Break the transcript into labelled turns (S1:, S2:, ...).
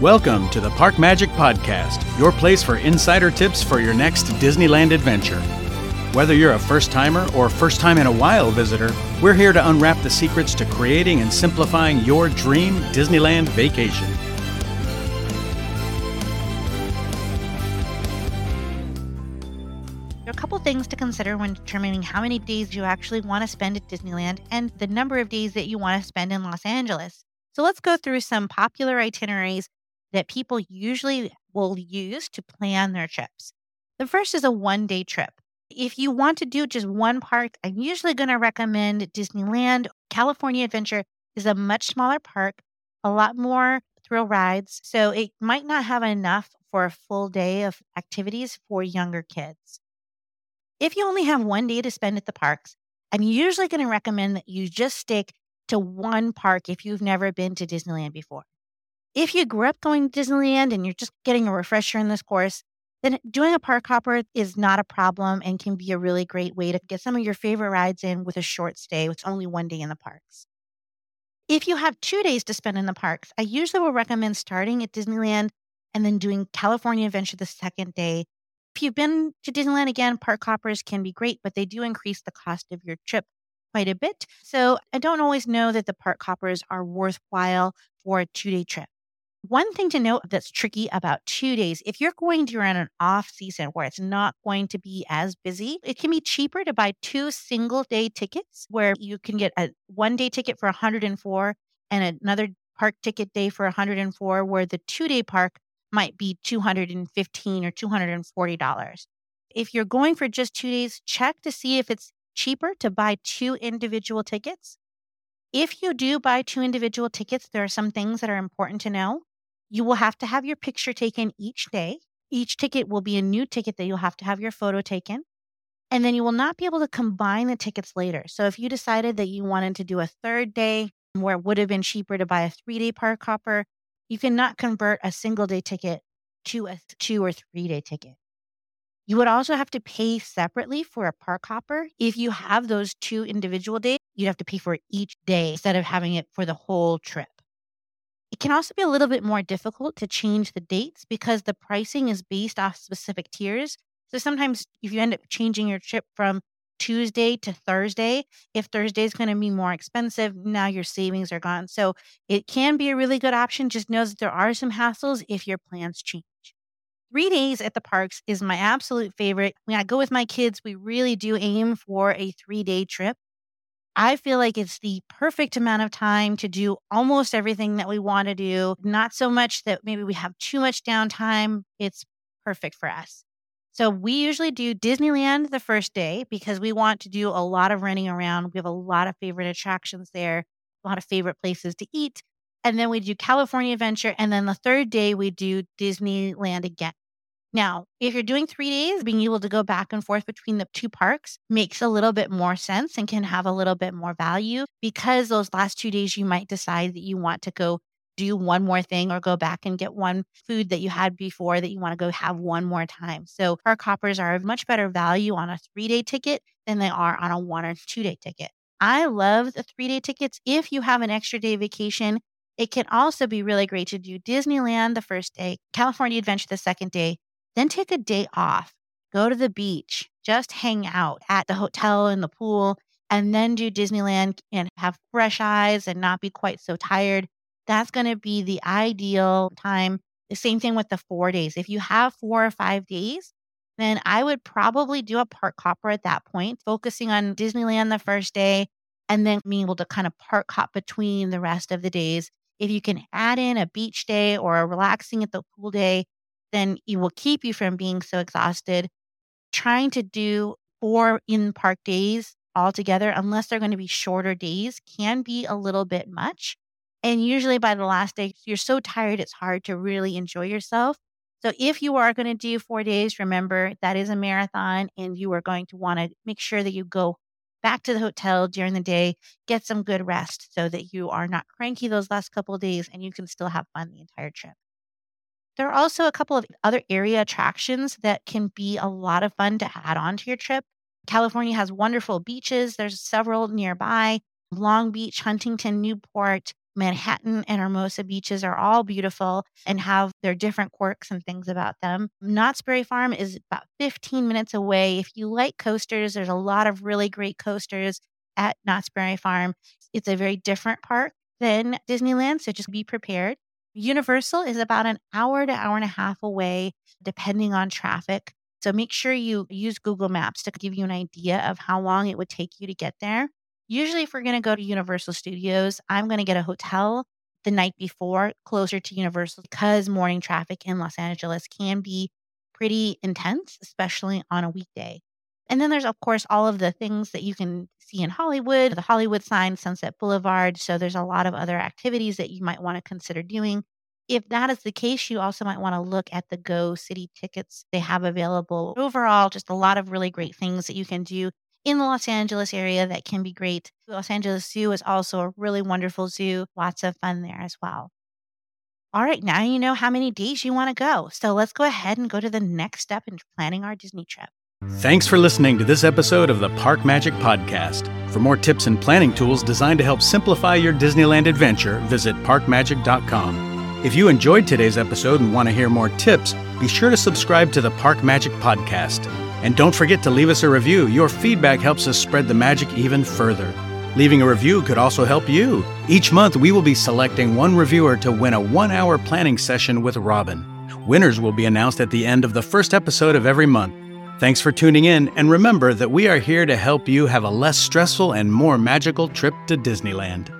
S1: Welcome to the Park Magic Podcast, your place for insider tips for your next Disneyland adventure. Whether you're a first timer or first time in a while visitor, we're here to unwrap the secrets to creating and simplifying your dream Disneyland vacation.
S2: There are a couple things to consider when determining how many days you actually want to spend at Disneyland and the number of days that you want to spend in Los Angeles. So let's go through some popular itineraries that people usually will use to plan their trips. The first is a one day trip. If you want to do just one park, I'm usually going to recommend Disneyland. California Adventure is a much smaller park, a lot more thrill rides. So it might not have enough for a full day of activities for younger kids. If you only have one day to spend at the parks, I'm usually going to recommend that you just stick to one park if you've never been to Disneyland before. If you grew up going to Disneyland and you're just getting a refresher in this course, then doing a park hopper is not a problem and can be a really great way to get some of your favorite rides in with a short stay with only one day in the parks. If you have two days to spend in the parks, I usually will recommend starting at Disneyland and then doing California Adventure the second day. If you've been to Disneyland again, park hoppers can be great, but they do increase the cost of your trip quite a bit. So I don't always know that the park hoppers are worthwhile for a two day trip. One thing to note that's tricky about two days, if you're going during an off season where it's not going to be as busy, it can be cheaper to buy two single day tickets where you can get a one day ticket for 104 and another park ticket day for 104, where the two day park might be 215 or $240. If you're going for just two days, check to see if it's cheaper to buy two individual tickets. If you do buy two individual tickets, there are some things that are important to know. You will have to have your picture taken each day. Each ticket will be a new ticket that you'll have to have your photo taken. And then you will not be able to combine the tickets later. So if you decided that you wanted to do a third day where it would have been cheaper to buy a three day park hopper, you cannot convert a single day ticket to a two or three day ticket. You would also have to pay separately for a park hopper. If you have those two individual days, you'd have to pay for each day instead of having it for the whole trip. It can also be a little bit more difficult to change the dates because the pricing is based off specific tiers. So sometimes if you end up changing your trip from Tuesday to Thursday, if Thursday is going to be more expensive, now your savings are gone. So it can be a really good option. Just know that there are some hassles if your plans change. Three days at the parks is my absolute favorite. When I go with my kids, we really do aim for a three day trip. I feel like it's the perfect amount of time to do almost everything that we want to do. Not so much that maybe we have too much downtime. It's perfect for us. So we usually do Disneyland the first day because we want to do a lot of running around. We have a lot of favorite attractions there, a lot of favorite places to eat. And then we do California Adventure. And then the third day, we do Disneyland again. Now, if you're doing three days, being able to go back and forth between the two parks makes a little bit more sense and can have a little bit more value because those last two days you might decide that you want to go do one more thing or go back and get one food that you had before that you want to go have one more time. So park hoppers are a much better value on a three day ticket than they are on a one or two day ticket. I love the three day tickets. If you have an extra day vacation, it can also be really great to do Disneyland the first day, California Adventure the second day, then take a day off, go to the beach, just hang out at the hotel and the pool, and then do Disneyland and have fresh eyes and not be quite so tired. That's going to be the ideal time. The same thing with the four days. If you have four or five days, then I would probably do a park hopper at that point, focusing on Disneyland the first day and then being able to kind of park hop between the rest of the days. If you can add in a beach day or a relaxing at the pool day, then it will keep you from being so exhausted. Trying to do four in park days altogether, unless they're going to be shorter days, can be a little bit much. And usually by the last day, you're so tired, it's hard to really enjoy yourself. So if you are going to do four days, remember that is a marathon and you are going to want to make sure that you go back to the hotel during the day, get some good rest so that you are not cranky those last couple days and you can still have fun the entire trip. There are also a couple of other area attractions that can be a lot of fun to add on to your trip. California has wonderful beaches. There's several nearby Long Beach, Huntington, Newport, Manhattan and Hermosa beaches are all beautiful and have their different quirks and things about them. Knott's Berry Farm is about 15 minutes away. If you like coasters, there's a lot of really great coasters at Knott's Berry Farm. It's a very different park than Disneyland, so just be prepared. Universal is about an hour to hour and a half away, depending on traffic. So make sure you use Google Maps to give you an idea of how long it would take you to get there. Usually, if we're going to go to Universal Studios, I'm going to get a hotel the night before closer to Universal because morning traffic in Los Angeles can be pretty intense, especially on a weekday. And then there's, of course, all of the things that you can see in Hollywood, the Hollywood sign, Sunset Boulevard. So there's a lot of other activities that you might want to consider doing. If that is the case, you also might want to look at the Go City tickets they have available. Overall, just a lot of really great things that you can do in the Los Angeles area that can be great. Los Angeles Zoo is also a really wonderful zoo. Lots of fun there as well. All right, now you know how many days you want to go. So let's go ahead and go to the next step in planning our Disney trip.
S1: Thanks for listening to this episode of the Park Magic Podcast. For more tips and planning tools designed to help simplify your Disneyland adventure, visit parkmagic.com. If you enjoyed today's episode and want to hear more tips, be sure to subscribe to the Park Magic Podcast. And don't forget to leave us a review. Your feedback helps us spread the magic even further. Leaving a review could also help you. Each month, we will be selecting one reviewer to win a one hour planning session with Robyn. Winners will be announced at the end of the first episode of every month. Thanks for tuning in, and remember that we are here to help you have a less stressful and more magical trip to Disneyland.